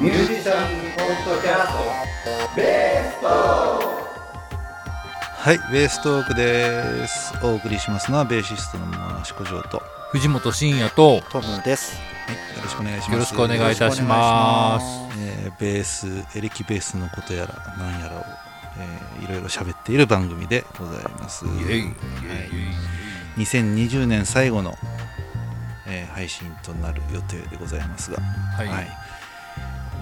ミュージシャンポッドキャストベーストはい、ベーストークです。お送りしますのはベーシストの益子城と、藤本慎也とトムですは。い、よろしくお願いします。よろしくお願いいたします。えーベース、エレキベースのことやら、なんやらを、えーいろいろ喋っている番組でございます。イエイはい2020年最後の、えー配信となる予定でございますが、はい、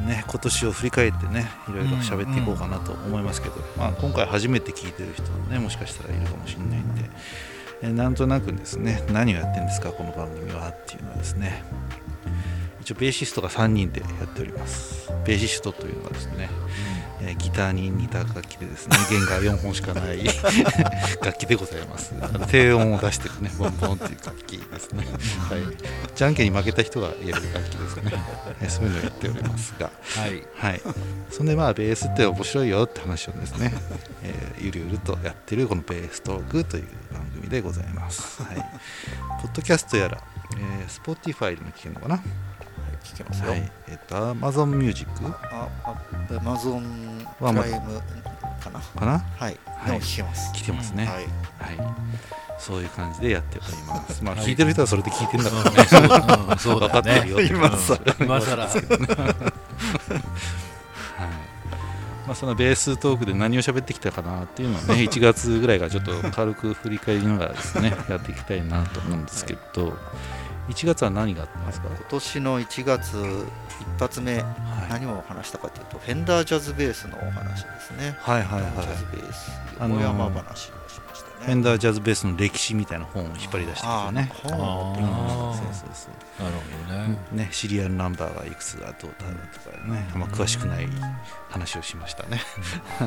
ね、今年を振り返ってねいろいろ喋っていこうかなと思いますけど、まあ、今回初めて聞いてる人もねもしかしたらいるかもしれないんで、えーなんとなくですね何をやってるんですかこの番組はっていうのはですね一応ベーシストが3人でやっております。ベーシストというのはですね、えーギターに似た楽器でですね弦が4本しかない 楽器でございます。低音を出してるねボンボンっていう楽器ですね、はい、じゃんけんに負けた人がやる楽器ですね、え ーそういうのをやっておりますが。はい。はい、そんでまあベースって面白いよって話をですね、えーゆるゆるとやってるこのベーストークという番組でございます。はい、ポッドキャストやら、えー、Spotify でも聞けるのかな、聞けますよ。はい。えっ、と Amazon Music あ、あ、アマゾンプはまライムかな？かな？はい。はい。聞けます。来てますね、はい。はい、そういう感じでやっております。まあはい聞いてる人はそれで聞いてるんだからね、そうだね。ってるよって今更。今更。はい。まあ、そのベーストークで何を喋ってきたかなっていうのをね 1月ぐらいからちょっと軽く振り返りながらですねやっていきたいなと思うんですけど1月は何があったんですか、今年の1月一発目、はい、何を話したかというと、フェンダージャズベースのお話ですね。はいはいはい。ジャズベース、山話をしましたね。フェンダージャズベースの歴史みたいな本を引っ張り出してきてね。あー本を持ってきましたあー。そうそうそう。なるほどね。ねシリアルナンバーがいくつだどうだとかねあんま詳しくない話をしましたね。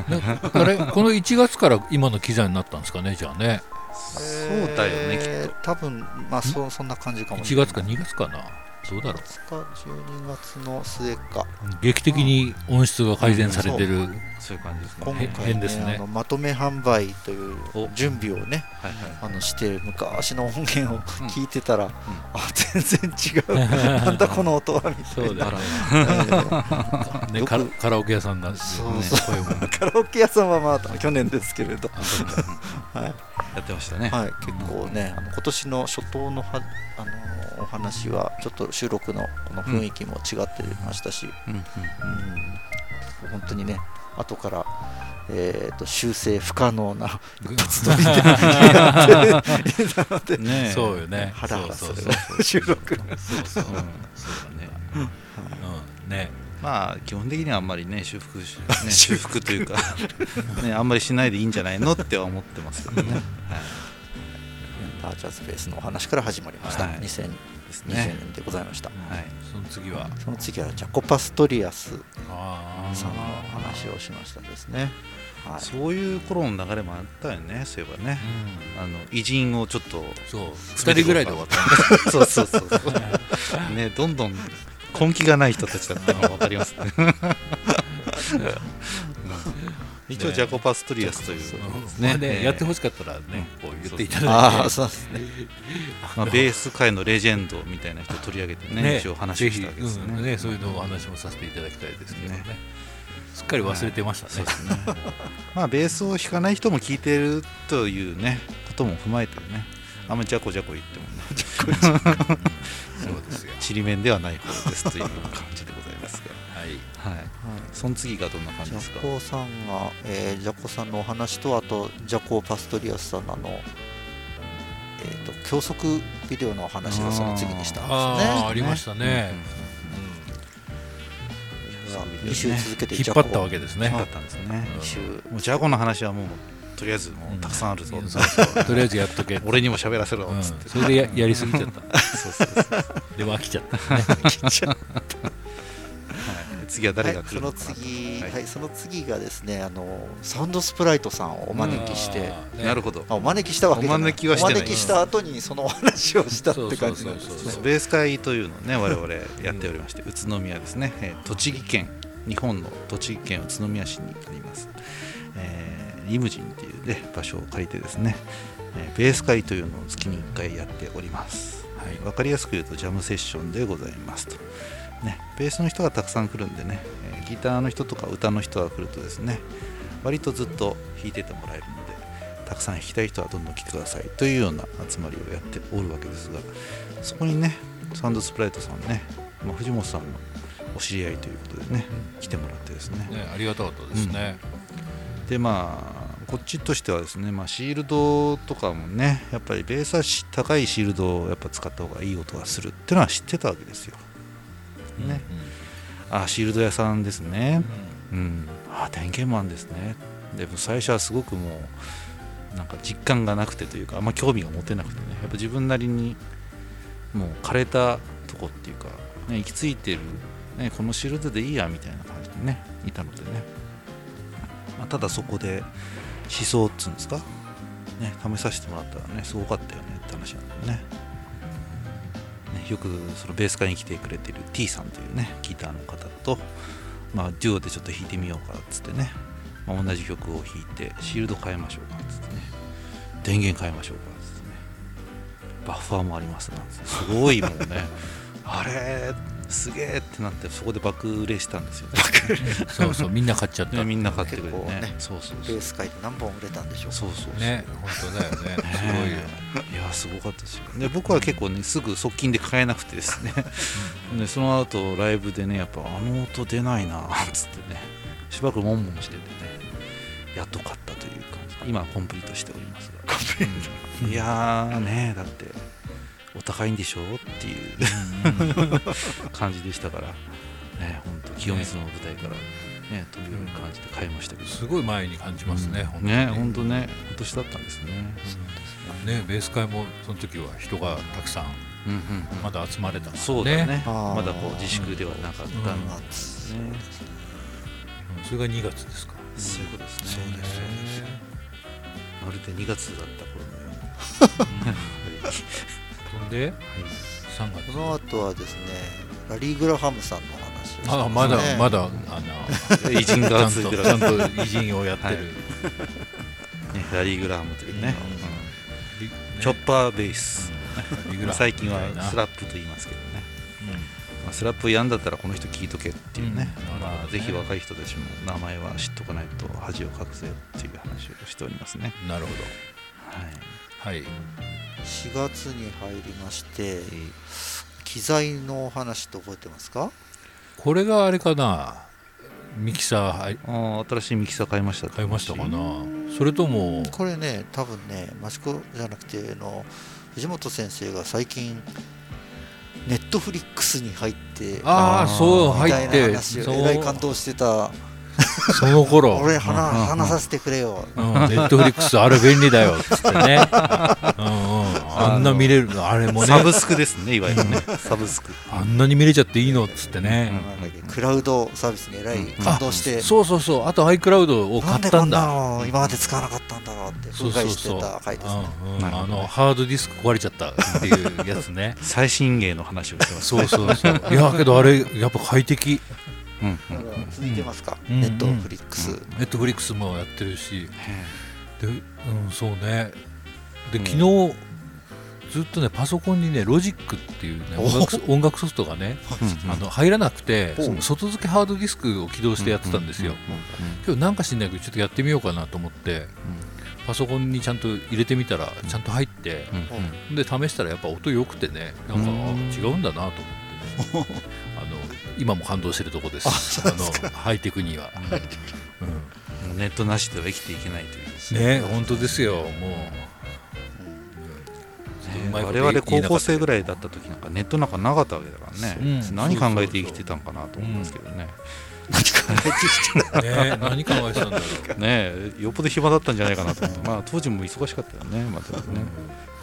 ねあれこの1月から今の機材になったんですかねじゃあねそうだよねきっとえー多分まあそそんな感じかもし1れない。月か2月かなどうだろ。う月か12月の末か。劇的に音質が改善されてる、そういう感じですね。へ今回変ですね。ねあのまとめ販売というお。準備をねはいはいあのして昔の音源を聞いてたら、ん。あ全然違う。なんだこの音はみたいな。そね、カラカラオケ屋さんだし、ね、そうそう。声も。カラオケ屋さんはまあ去年ですけれど、はい。やってましたね、はい、結構ねあの今年の初頭のはあのお話はちょっと収録のこの雰囲気も違ってましたし、うんうん。うん。本当にね後から、えー、と修正不可能な一発撮りでねえ。そうよね。ハラハラするそう。そう収録。そうそう、そう。だねうん、ねまあ基本的にはあんまりね修復し、ね、修復。というかねあんまりしないでいいんじゃないのっては思ってますけどね、はい、ダージャズベースのお話から始まりました、はい。2020ですね。年でございました、はい。その次は？その次はジャコ・パストリアスあさんのお話をしましたですね、はい、そういう頃の流れもあったよねそういえばね。うん。あの偉人をちょっとそう。2人ぐらいで終わった そうそうそうそう。ねどんどん根気がない人たちだったのが分かりますね 一応ジャコ・パストリアスというね。ね、えーやってほしかったらね、こう言っていただいて。ああ そうですね。まあ、ベース界のレジェンドみたいな人を取り上げてね一応話をしたわけですね。ねそういうのをお話もさせていただきたいですけどね。ね。すっかり忘れてましたね。まあベースを弾かない人も聞いてるというねことも踏まえてね。あんまりジャコジャコ言ってもね。そうですよ。ちりめんではない方ですという感じでございますはい。がはい。その次がどんな感じジですか？ャコさんが、えージャコさんのお話とあとジャコ・パストリアスさんのあの、えー、と教則ビデオのお話がその次にしたんですね。ああありましたね、2週続けて引っ張ったわけですね。だったんですね。2週。もうジャコの話はもうとりあえずもうたくさんあるぞ、そうそうとりあえずやっとけ、俺にも喋らせろうんっつって、それでややりすぎちゃった。そうそうそう。でも飽きちゃった。ねはい次は誰が来るはい、そののかははいいその次がですねあのサウンドスプライトさんをお招きして、あーねなるほど。まあ、お招きしたわけじゃない。お招きはしてない。お招きした後にそのお話をしたって感じなんですね。ベース会というのをね我々やっておりまして宇都宮ですね、えー栃木県日本の栃木県宇都宮市にあります、えーリムジンっていう、ね、場所を借りてですね、えーベース会というのを月に1回やっております、はい、分かりやすく言うとジャムセッションでございますとね、ベースの人がたくさん来るんでね、えーギターの人とか歌の人が来るとですね割とずっと弾いててもらえるのでたくさん弾きたい人はどんどん来てくださいというような集まりをやっておるわけですがそこにねサウンドスプライトさんね、まあ、藤本さんのお知り合いということでね来てもらってですね。ねありがたかったですね、でまあこっちとしてはですね、まあ、シールドとかもねやっぱりベースはし高いシールドをやっぱ使った方がいい音がするっていうのは知ってたわけですよ。ね、あシールド屋さんですね。うん、あ電源マンですね。でも最初はすごくもうなんか実感がなくてというかあんま興味が持てなくてね。やっぱ自分なりにもう枯れたとこっていうか、ね、行き着いてる、ね、このシールドでいいやみたいな感じでねいたのでね、まあ、ただそこで思想っつうんですか、ね、試させてもらったらねすごかったよねって話なんだよねねよくそのベース会に来てくれてる T さんというねギターの方と、まあ、デュオでちょっと弾いてみようかっつってね、まあ、同じ曲を弾いてシールド変えましょうかっつってね電源変えましょうかっつってねバッファーもありますなんてすごいもんね。あ れすげえってなってそこで爆売れしたんですよね。そうそうみんな買っちゃった。ねみんな買ってくれてね。ねそうそうそう。ベース界で何本売れたんでしょう。そうそうそうね本当だよね。すごいよ。ねいやすごかったですよ。で僕は結構ねすぐ側近で買えなくてですね。でその後ライブでねやっぱあの音出ないなっつってね。しばらくモンモンしててね。やっと買ったという感じ。今はコンプリートしておりますが。うん。いやーねだってお高いんでしょ？っていう感じでしたから。ね本当清水の舞台からね飛び降りる感じで買いましたけど。すごい前に感じますね、本当にね。本当ね今年だったんですね。ね。ベース会もその時は人がたくさんうんうんうん。まだ集まれたそうだね。まだこう自粛ではなかったんですね、うん。それが2月ですか。そういうことですね。そうですそうです。まるで2月だった頃のように ほんで？3月。この後はですねラリー・グラハムさんの話をしてますね。あまだまだあの 偉人がついてる。ちゃんと偉人をやってる、ねラリー・グラハムというね、リうん。チョッパーベース、リグラ最近はスラップと言いますけどね、まあ、スラップやんだったらこの人聞いとけっていうね、うん。まあ、ぜひ若い人たちも名前は知っとかないと恥をかくぜっていう話をしておりますね。なるほはいど。はい4月に入りまして機材のお話って覚えてますか？これがあれかな？ミキサーはい。あー新しいミキサー買いました買いましたかな？それともこれね多分ね益子じゃなくてあの藤本先生が最近ネットフリックスに入ってああそうみたいな入って話をえらい感動してたその頃。俺うん話話させてくれよ。うん。ネットフリックスあれ便利だよ。っつってね、うんうん、あんな見れるのあれもね。サブスクですねいわゆるね。サブスク。あんなに見れちゃっていいの？っつってね、クラウドサービスにえらい感動して、そうそうそう。あと iCloud を買ったんだ。なの今まで使わなかったんだろうってそうしてそう。た回ですね。あのハードディスク壊れちゃったっていうやつね。最新鋭の話をしてますそうそうそう。いやけどあれやっぱ快適続いてますか、うん。 Netflix、Netflix もやってるし。でうんそうね。でうん。昨日ずっとねパソコンにねロジックっていうね音楽音楽ソフトがねうんあの入らなくて外付けハードディスクを起動してやってたんですよ。今日なんか知んないけどちょっとやってみようかなと思ってパソコンにちゃんと入れてみたらちゃんと入ってうんで試したらやっぱ音良くてねなんか違うんだなと思ってね 今も感動してるとこです。あのハイテクには、うん。うん。ネットなしでは生きていけないというね。本当ですよ。もう、我々高校生ぐらいだった時なんかネットなんかなかったわけだからね、う。ん何考えて生きてたんかなと思いますけどね、何考えてきたね何考えてたんだろう。ねえよっぽど暇だったんじゃないかなと思って。まあ当時も忙しかったよねまたね。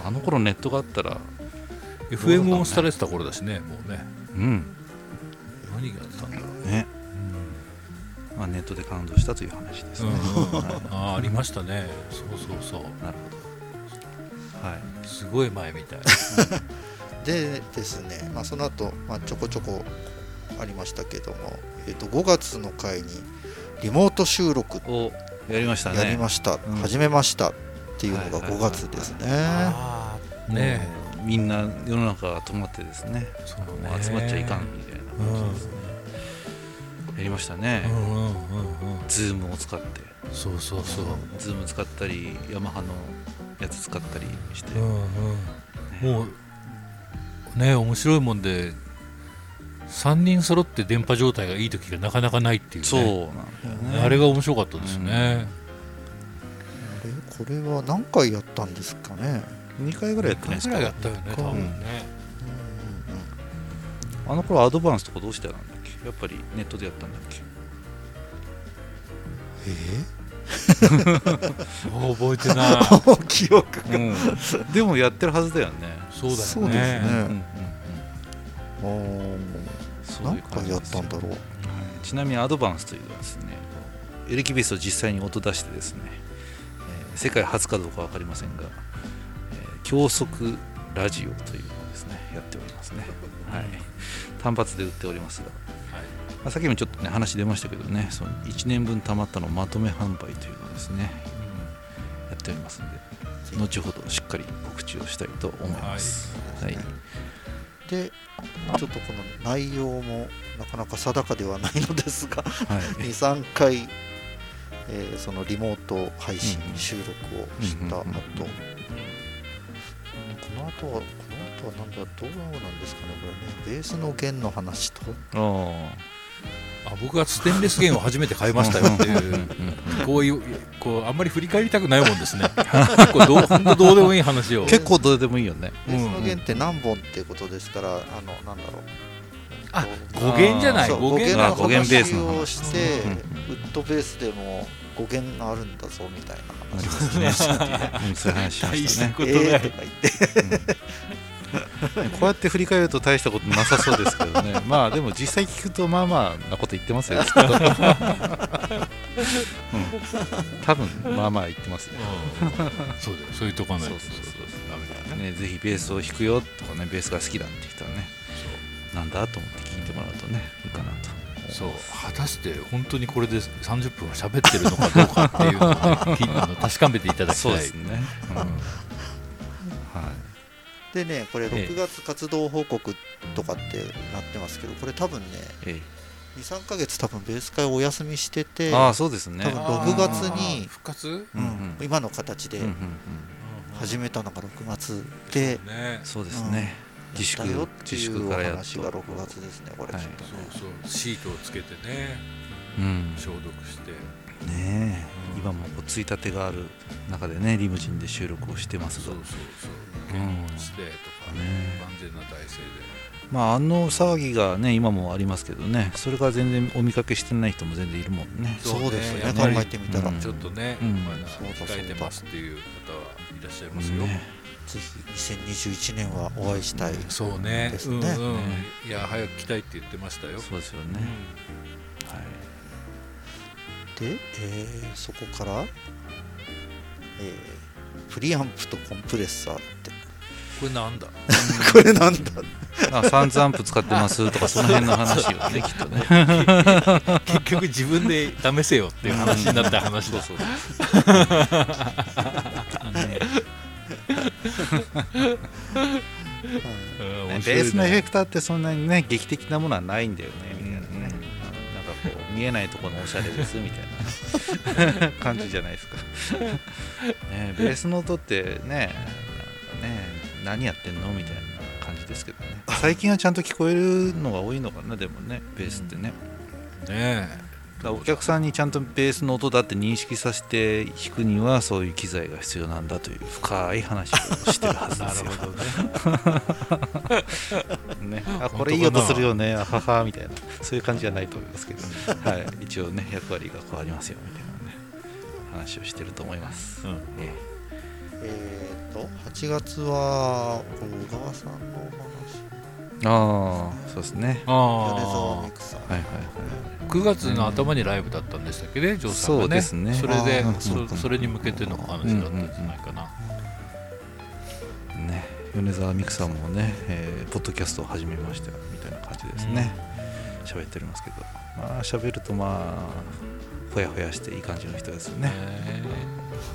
あの頃ネットがあったら。FM も廃れてた頃だしねもうね。うん何がやってたんだろうね、まあ、ネットで感動したという話ですね、あーありましたね。そうそうそう。なるほど。はい。すごい前みたい。でですね、まあ、その後、まあちょこちょこありましたけども、えー、と5月の回にリモート収録おやりましたね。やりました、うん。始めましたっていうのが5はいはいはい。はい月ですね。ね。みんな世の中が止まってですね。そうもう集まっちゃいかんみたいなやりましたね、 Zoom を使って。そうそうそう。 Zoom 使ったりヤマハのやつ使ったりして、うんうん。もうね面白いもんで3人揃って電波状態がいい時がなかなかないっていうね。そうなんだよね。あれが面白かったですね、あれこれは何回やったんですかね？2回ぐらいやってないですか？ぐらいやったよね多分ね、あの頃アドバンスとかどうしてたんだっけ？やっぱりネットでやったんだっけ？もう覚えてない。記憶うん、でもやってるはずだよね。そうだよね。そうですね。うんうんうん。あーそういう何回やっ感じですよたんだろう。はい。ちなみにアドバンスというのはですねエレキベースを実際に音出してですね、えー世界初かどうか分かりませんが、えー教則ラジオというのをですねやっておりますね、はい、単発で売っておりますが、まあ、さっきもちょっとね話出ましたけどねその1年分たまったのをまとめ販売というのをですねやっておりますので後ほどしっかり告知をしたいと思います、はい。でちょっとこの内容もなかなか定かではないのですがはい。23回、えーそのリモート配信うん。収録をした後、うん。うん。うん。この後はこの後はなんだどうなんですかねこれねベースの弦の話と。ああ僕がステンレス弦を初めて買いましたよっていうこういうこうあんまり振り返りたくないもんですね。結構どう本当どうでもいい話を。あ結構どうでもいいよね。ベースの弦って何本っていうことでしたら、あのなんだろう。あこう語源じゃない。そう語源あ語源の語源ベースの話。話をして、ウッドベースでも語源があるんだぞみたいな話をうんそういう話しま大したね。したことえない。ーとか言って こうやって振り返ると大したことなさそうですけどね。まあでも実際聞くとまあまあなこと言ってますよ。きっと、うん、多分まあまあ言ってますよ。そうだよ。そういうとこはない。そうそうそうダメだよね。ねぜひベースを弾くよとかねベースが好きだって人はねなんだと思って聞いてもらうとねいいかなと。そう。果たして本当にこれで30分喋ってるのかどうかっていうのを、ね、確かめていただきたい。そうですね、うん。はいでねこれええ。6月活動報告とかってなってますけどこれ多分ねえ23ヶ月多分ベース会お休みしててえああそうですね。多分6月に復活？うん今の形で始めたのが6月でねそうですね、自粛よって自いうお話が6月ですねこれきっはいとね。そうそうシートをつけてねうん。消毒して。ねえ、うん。今もこうついたてがある中でねリムジンで収録をしてますが。そうそうそううん。検温してとか、ね万全な体制でまああの騒ぎがね今もありますけどね。それが全然お見かけしてない人も全然いるもんね。そうですよね。考えてみたら。うん。ちょっとね、うん。まだそうだそうだ。控えてますっていう方はいらっしゃいますよ、ね。ぜひ2021年はお会いしたいそうね。ですね。うんうん。ね。いや早く来たいって言ってましたよ。そうですよね、はい。で、えーそこから、えープリアンプとコンプレッサーって。これなんだ？これなんだ？あサンズアンプ使ってますとかその辺の話をね きっとね。結局自分で試せよっていう話になった話だそうベースのエフェクターってそんなにね劇的なものはないんだよねみたいなね、なんかこう見えないところのおしゃれですみたいな 感じじゃないですか、ね、ベースの音ってねね何やってんのみたいな感じですけどね。最近はちゃんと聞こえるのが多いのかなでもねベースってね。ねだお客さんにちゃんとベースの音だって認識させて弾くにはそういう機材が必要なんだという深い話をしてるはずなですよ。るほどね。ね、あこれいい音するよね。あははみたいな。そういう感じじゃないと思いますけど、はい、一応ね役割が変わりますよみたいなね話をしてると思います、うん。ええ。ーと8月はこの小川さんのおえああそうですね。話米沢あ美久さんはいはいはい。あ9月の頭にライブだったんでしたっけねジョーさんがね。そうですね。それでそそれに向けての話だったんじゃないかな、ね米沢美久さんもね、えーポッドキャストを始めましたみたいな感じですね喋、っておりますけど。まあ喋るとまあほやほやしていい感じの人ですよね。へ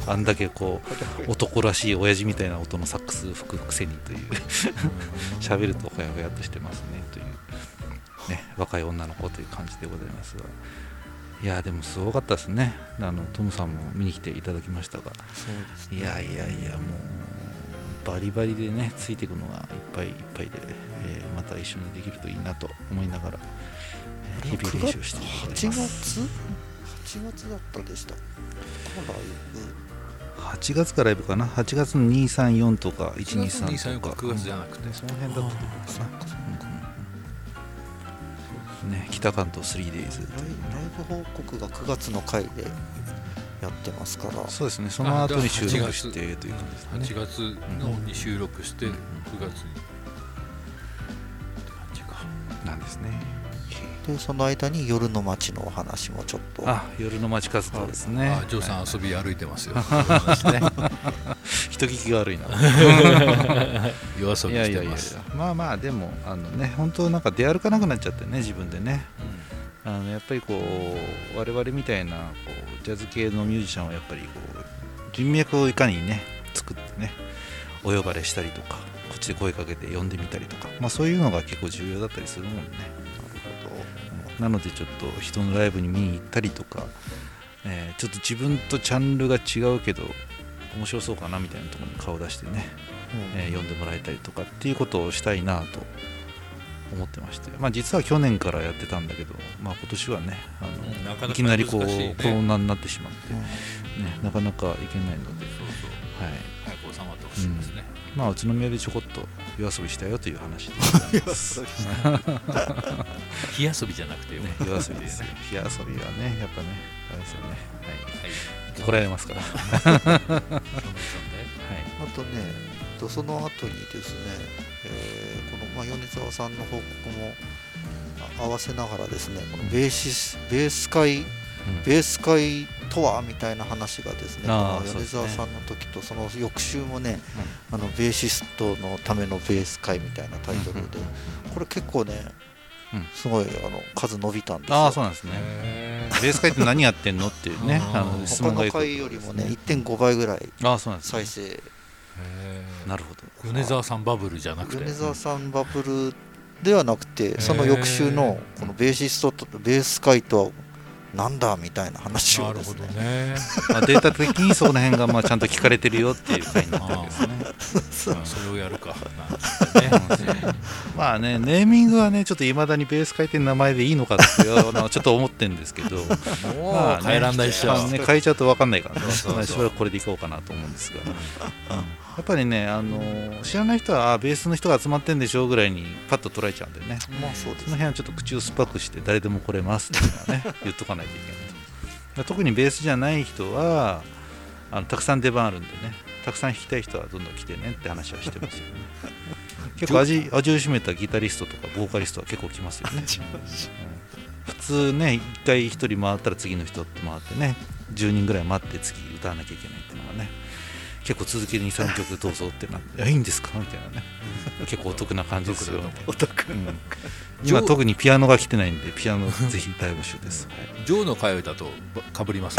あんだけこう男らしい親父みたいな音のサックス吹くくせにという。喋るとほやほやっとしてますねという。ね、若い女の子という感じでございますが。いやでもすごかったですね。あのトムさんも見に来ていただきましたが。そうですいやいやいやもうバリバリでねついていくのがいっぱいいっぱいで、えーまた一緒にできるといいなと思いながら、えー日々練習しており8ます。月？8月だったでした。かライブ。8月からライブかな？8月の234とか123 234とか。か9月じゃなくて。ねその辺だったと思います。なね北関東 3days ライライブ報告が9月の回でやってますから。そうですね。その後に収録してという感じですね。8月のに収録して9月に。って感じか。なんですね。でその間に夜の街のお話もちょっと。あ夜の街活動ですね。あジョーさん遊び歩いてますよ。人聞きが悪いな。夜遊びいやいやいやいや。してますまあまあでもあのね本当なんか出歩かなくなっちゃってね自分でね。あのやっぱりこう我々みたいなこうジャズ系のミュージシャンはやっぱりこう人脈をいかにね作ってねお呼ばれしたりとかこっちで声かけて呼んでみたりとか、まあ、そういうのが結構重要だったりするもんね。なのでちょっと人のライブに見に行ったりとか、えーちょっと自分とジャンルが違うけど面白そうかなみたいなところに顔を出してね、うん。えー呼んでもらえたりとかっていうことをしたいなと思ってまして、まあ、実は去年からやってたんだけど、まあ、今年はねあのうんなかなかいきなりこう、コロナになってしまって、うん。ね、なかなかいけないので、そうそう。はい。早く収まってほしいですね、まあ、宇都宮でちょこっと夜遊びしたよという話でございます。火遊びじゃなくてよ、ね、夜遊びですよ。火遊びはね、やっぱね、あれですよね。はい。はい、怒られますから。はい。あとねとその後にですね、えーこの、まあ、米沢さんの報告もあ合わせながらですねこのベーシスベース会ベース会とはみたいな話がですねうですね。沢さんの時とその翌週もね、あのベーシストのためのベース会みたいなタイトルで、これ結構ね、うん。すごいあの数伸びたんですよ。ああ、そうなんですね。へベース会って何やってんのっていうね、あの質他の問がよく。回よりもね1.5倍ぐらいああ、そうなんです、再生えなるほど。米沢さんバブルじゃなくて。米沢さんバブルではなくてその翌週のこのベーシストとベース会とはなんだみたいな話なるほをですねどね。まあ、データ的にその辺がまあちゃんと聞かれてるよっていう回になったわけですね。まあそれをやるか。ね。まあね、ネーミングはね、ちょっといまだにベース会って名前でいいのかっていうのはちょっと思ってるんですけど、もまあね。う変えらんないっしね、変えちゃうと分かんないからね、しばらくこれでいこうかなと思うんですが、やっぱりね、あの知らない人は、あベースの人が集まってんでしょうぐらいにパッと捉えちゃうんでね、まあそうですその辺はちょっと口を酸っぱくして、誰でも来れますってね、言っとかないといけないと。特にベースじゃない人はあの、たくさん出番あるんでね、たくさん弾きたい人はどんどん来てねって話はしてますよね。結構味味を占めたギタリストとかボーカリストは結構来ますよね。う ん普通ね、一回一人回ったら次の人って回ってね、10人ぐらい待って次歌わなきゃいけない結構続けて2、3曲どうぞってなって、いや、いいんですか？みたいなね、結構お得な感じですよ。お得うん。今特にピアノが来てないんで、ピアノぜひ大募集です。ジョーの会だとかぶります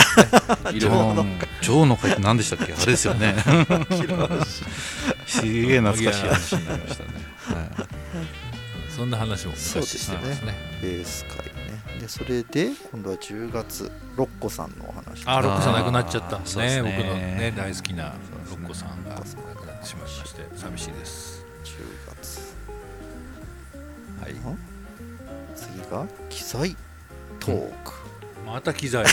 もんね。ジョージョーの会って何でしたっけ？あれですよね。すげえ懐かしい話になりましたね。はい。そんな話もそう昔ですね。してますね。ベース会ねでそれで今度は10月ロッコさんのお話あロッコさん亡くなっちゃったんですね。ね僕のね大好きなロッコさんが亡くなってしまいまして寂しいです。10月。はい。次が機材トーク。また機材。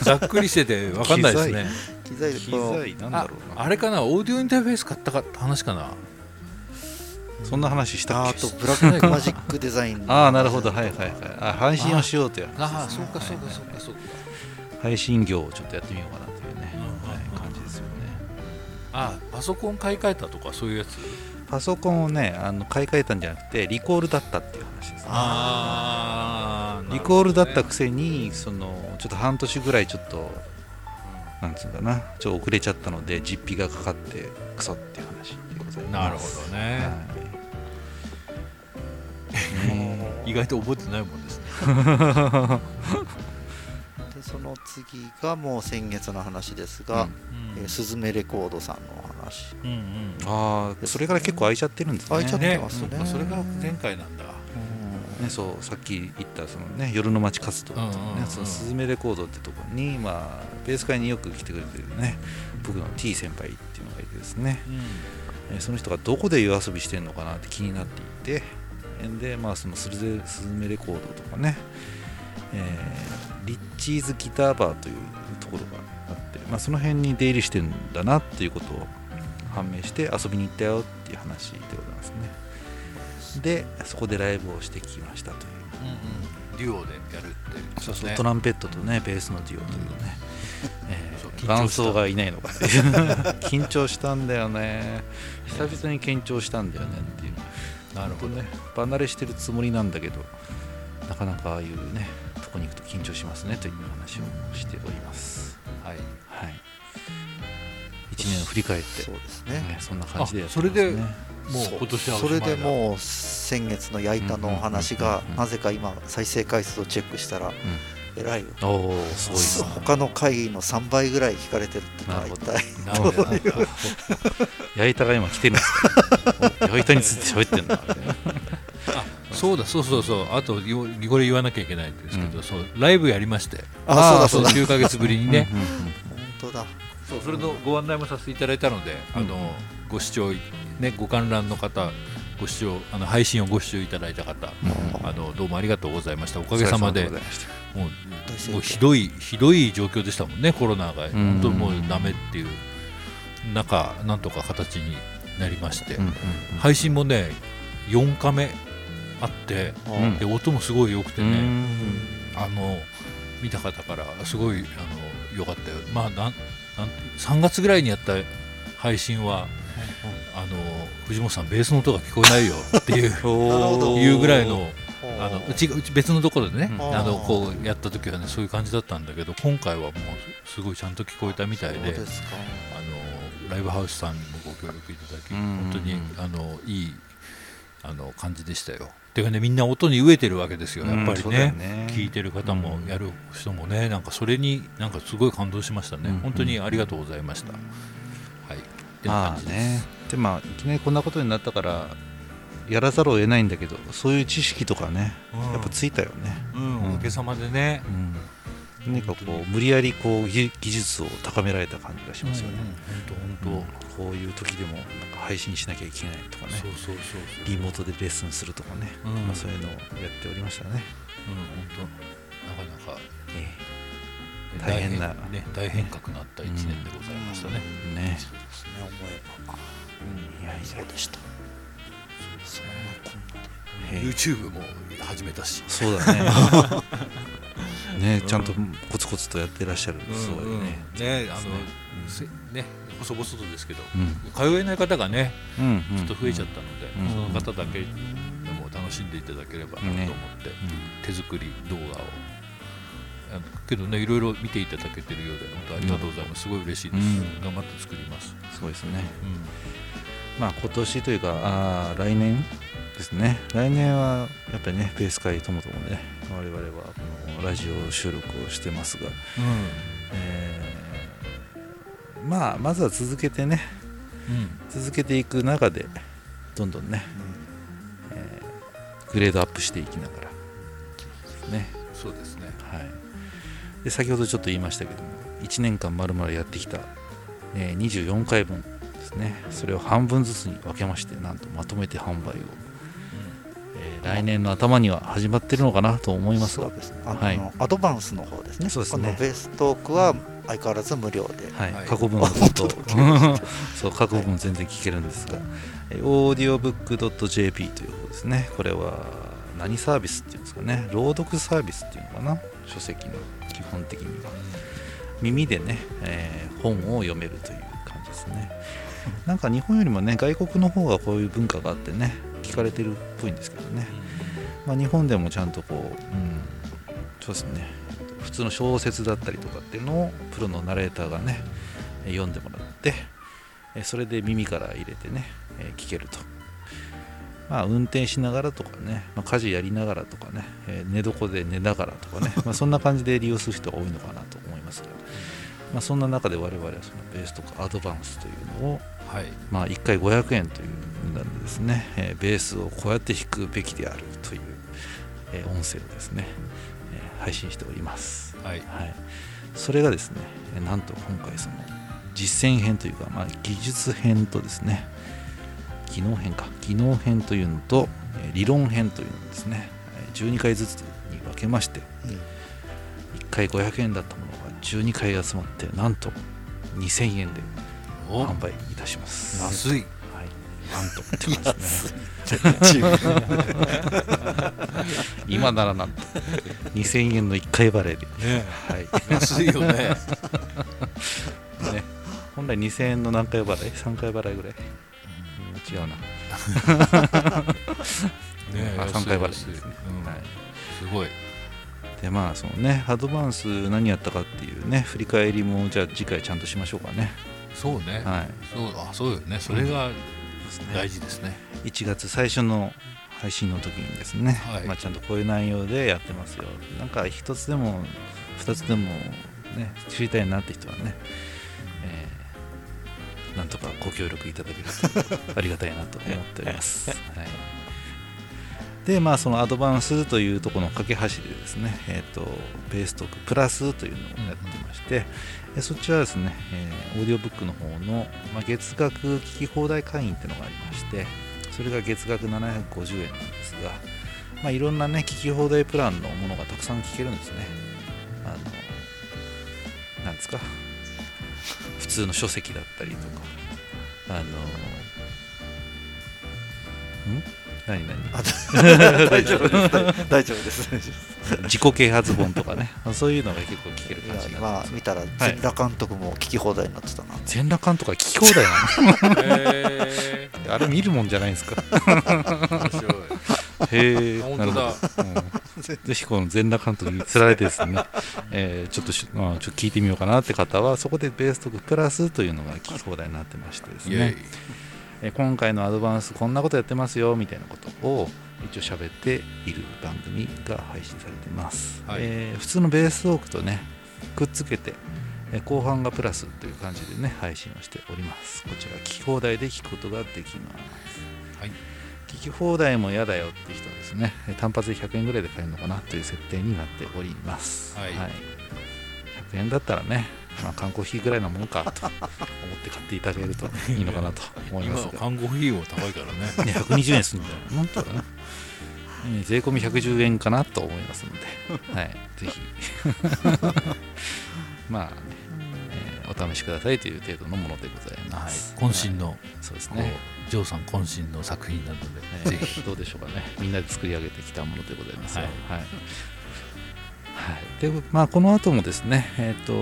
ざっくりしてて分かんないですね。機材。機材なんだあろうな。あれかな？オーディオインターフェース買ったか話かな？そんな話したああとブラックマジックデザインの ああ、なるほど。はいはいはい。あ配信をしようという話ああそうかそうかそうかそうか配信業をちょっとやってみようかなというね、うんはい、感じですよね。あパソコン買い替えたとかそういうやつ？パソコンをね、あの買い替えたんじゃなくて、リコールだったっていう話ですね。ああリコールだったくせに、そのちょっと半年ぐらいちょっと、なんつうかな、ちょっと遅れちゃったので、実費がかかって、クソっていう話でございます。なるほどねはいね意外と覚えてないもんですね。でその次がもう先月の話ですが、うん。えースズメレコードさんのお話。うんうん。ああ、それから結構空いちゃってるんですね。空いちゃってねますね。うん。それが前回なんだ。うん。ね、そうさっき言ったその、ね、夜の街活動とかね、うんうんうんそのスズメレコードってところに、まあ、ベース会によく来てくれてるね僕の T 先輩っていうのがいてですね、えーその人がどこで夜遊びしてるのかなって気になっていてで、まあ、そのスズメスズメレコードとかね、えーリッチーズギターバーというところがあって、まあ、その辺に出入りしてるんだなっていうことを判明して遊びに行ったよっていう話でございますね。でそこでライブをしてきましたという。デュオでやるっていうそうそうねトランペットとねベースのデュオというね、う緊張した。伴奏がいないのか 緊張したんだよね。久々に緊張したんだよねっていうなるほど。ね離れしてるつもりなんだけどなかなかああいうねとこに行くと緊張しますねという話をしております。はい。はい。1年を振り返ってそうですね。ねそんな感じでそれでもう今年はそれでもう先月の焼いたの話がうんうんうんうんなぜか今再生回数をチェックしたらえらいよ。おおすごいですね他の回の3倍ぐらい聞かれてるってのはなるほど。一体なるほど矢板が今来てるんです。か矢板について喋ってんだあそうだそうそうそう。あとよこれ言わなきゃいけないんですけど、うん。そうライブやりまして。あそうだそうだ。9ヶ月ぶりにね。うんうんうん。本当だ。そうそれのご案内もさせていただいたので、あのご視聴ねご観覧の方ご視聴あの配信をご視聴いただいた方、あのどうもありがとうございました。おかげさまでもうもうひどいひどい状況でしたもんねコロナが。ん。本当もうダメっていう。中なんとか形になりまして、うんうん配信もね4カメあってうん。で音もすごい良くてうん。ね、あの見た方からすごいあの良かったよ。まあなんなん3月ぐらいにやった配信はあの藤本さんベースの音が聞こえないよっていう いうぐらいのあのうちうち別のところでね、うん。あのこうやった時はねそういう感じだったんだけど今回はもうすごいちゃんと聞こえたみたいであのライブハウスさんにもご協力いただき、うん本当にあのいいあの感じでしたよ。てかねみんな音に飢えてるわけですよやっぱりうんそうだよね,、ね聞いてる方もやる人もねなんかそれになんかすごい感動しましたね、うん本当にありがとうございました。はい。って感じです。ね。でまあいきなりこんなことになったからやらざるを得ないんだけどそういう知識とかねうん。やっぱついたよね、うん、うん。おかげさまでね、うん、何かこう無理やりこう技技術を高められた感じがしますよね、本当本こういう時でもなんか配信しなきゃいけないとか当、ね。そうそうそうそう。リモートでレッスンするとかね、うん。まあ、そういうのをやっておりましたね、うん本当。なかなか。え大変な。ね大変革なった一年でございましたね。えね。ですね思えば。いやいや。そうでしたそんな YouTube も始めたし、そうだね。ねちゃんとコツコツとやってらっしゃるす。ごいね、ねあのせね細々とですけど、うん。通えない方がねうんちょっと増えちゃったので、うんその方だけでも楽しんでいただければなと思って、ね。手作り動画を。あのけどねいろいろ見ていただけてるようで本当ありがとうございます、すごい嬉しいです、うん。頑張って作ります、すごいですね。うまあ今年というかあー来年ですね。来年はやっぱりねベース会ともともね我々はこのラジオ収録をしてますが、ん。えーまあまずは続けてねうん。続けていく中でどんどんね、えーグレードアップしていきながらね。そうですね。はい。で先ほどちょっと言いましたけども1年間まるまるやってきた、えー24回分ですね。それを半分ずつに分けましてなんとまとめて販売を、えー来年の頭には始まってるのかなと思いますが。あの、はい。アドバンスの方ですね。そうですね。ベーストークは相変わらず無料で、はい。はい。過去分をずっと。そう過去分全然聞けるんですが、えー audiobook.jp という方ですね。これは何サービスっていうんですかね。朗読サービスっていうのかな。書籍の基本的には。耳でね、えー本を読めるという感じですねなんか日本よりもね外国の方がこういう文化があってね聞かれてるっぽいんですけどね、まあ、日本でもちゃんとこう、うん、そうですね。普通の小説だったりとかっていうのをプロのナレーターがね読んでもらってそれで耳から入れてね聞けると。まあ運転しながらとかね、まあ、家事やりながらとかね、えー寝床で寝ながらとかね、まあ、そんな感じで利用する人が多いのかなと思いますが、まあ、そんな中で我々はそのベースとかアドバンスというのをはい。まあ、1回500円という値段でですね、えーベースをこうやって弾くべきであるというえー音声をですね、えー配信しております、はい。はい、それがですねえーなんと今回その実践編というか、まあ、技術編とですね技能編か。技能編というのとえー理論編というのをですねえー12回ずつに分けましてうん。1回500円だったものが12回集まってなんと2000円でお販売いたします。安い。はい、なんとって感じですね。今ならなんと。2000円の1回払いで、ね。はい。安いよね。ね、本来2000円の何回払い ?3 回払いぐらい、うん、違うな、ね。あ安い3回払い。ですね、うん。はい、すごい。でまあそのね。アドバンス何やったかっていうね。振り返りもじゃあ次回ちゃんとしましょうかねそうね。はい。そうあそうよね。それが大事ですね。1月最初の配信の時にですね、はい。まあ、ちゃんとこういう内容でやってますよ。なんか一つでも二つでもね知りたいなって人はね、えーなんとかご協力いただけるとありがたいなと思っております、はい、でまあそのアドバンスというところの架け橋でですねえっ、とベーストークプラスというのをやってまして、えそっちはですね、えーオーディオブックの方の、まあ、月額聞き放題会員っていうのがありましてそれが月額750円なんですが、まあ、いろんなね聞き放題プランのものがたくさん聞けるんですね。あのなんですか？普通の書籍だったりとか。あのん？何何？あ 大丈夫です。大丈夫です。自己啓発本とかね。そういうのが結構聞ける感じます。今見たら全裸監督も聞き放題になってたな、全裸監とか聞き放題なへの あれ見るもんじゃないんですか？え面白い。へえ本当だ。うん、ぜひこの全裸監督につられてですね、えーちょっとし、まあ、ちょっと聞いてみようかなって方はそこでベーストプラスというのが聞き放題になってましてですね、えー今回のアドバンスこんなことやってますよみたいなことを一応喋っている番組が配信されてます、はい。えー普通のベーストークとねくっつけてえー後半がプラスという感じでね配信をしております。こちら聞き放題で聞くことができます。はい。聞き放題も嫌だよって人はですね。えー単発で100円ぐらいで買えるのかなという設定になっております、はい。100円だったらね、まあ、缶コーヒーぐらいのもんかと思って買っていただけると いいのかなと思い今ます。がは看護費用高いからね。ね120円するんだよ。本当だね。えー税込み110円かなと思いますので、はい、ぜひ。まあね、えーお試しくださいという程度のものでございます、渾身のそうですこね。うジョーさん渾身の作品なのでぜひ。どうでしょうかね。みんなで作り上げてきたものでございますよ。はい。はい、はい。でまあ、この後もですね、えーと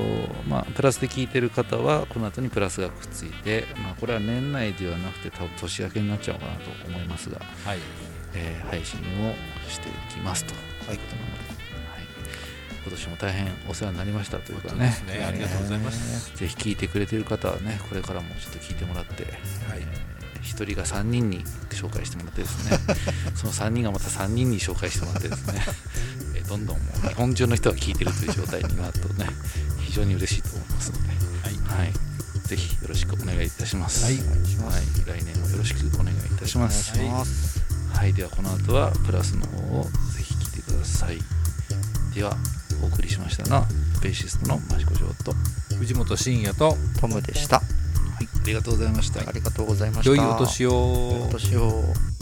まあ、プラスで聞いてる方はこの後にプラスがくっついて、まあ、これは年内ではなくて多分年明けになっちゃうかなと思いますが、はい。えー配信をしていきますと。い。うことなので、はい、今年も大変お世話になりましたというかね。ね。ありがとうございます。ぜひ聞いてくれてる方はねこれからもちょっと聞いてもらって、はい。えー一人が3人に紹介してもらってですね。その3人がまた3人に紹介してもらってですね、えーどんどんもう日本中の人が聞いてるという状態になるとね非常に嬉しいと思いますので、はい。はい、ぜひよろしくお願いいたします。はい。はい、来年もよろしくお願いいたします。はい、ではこの後はプラスの方をぜひ聞いてください。ではお送りしましたのはベーシストの益子城と、は藤本慎也とトムでした。い、ありがとうございました。ありがとうございました。良いお年を。良いお年を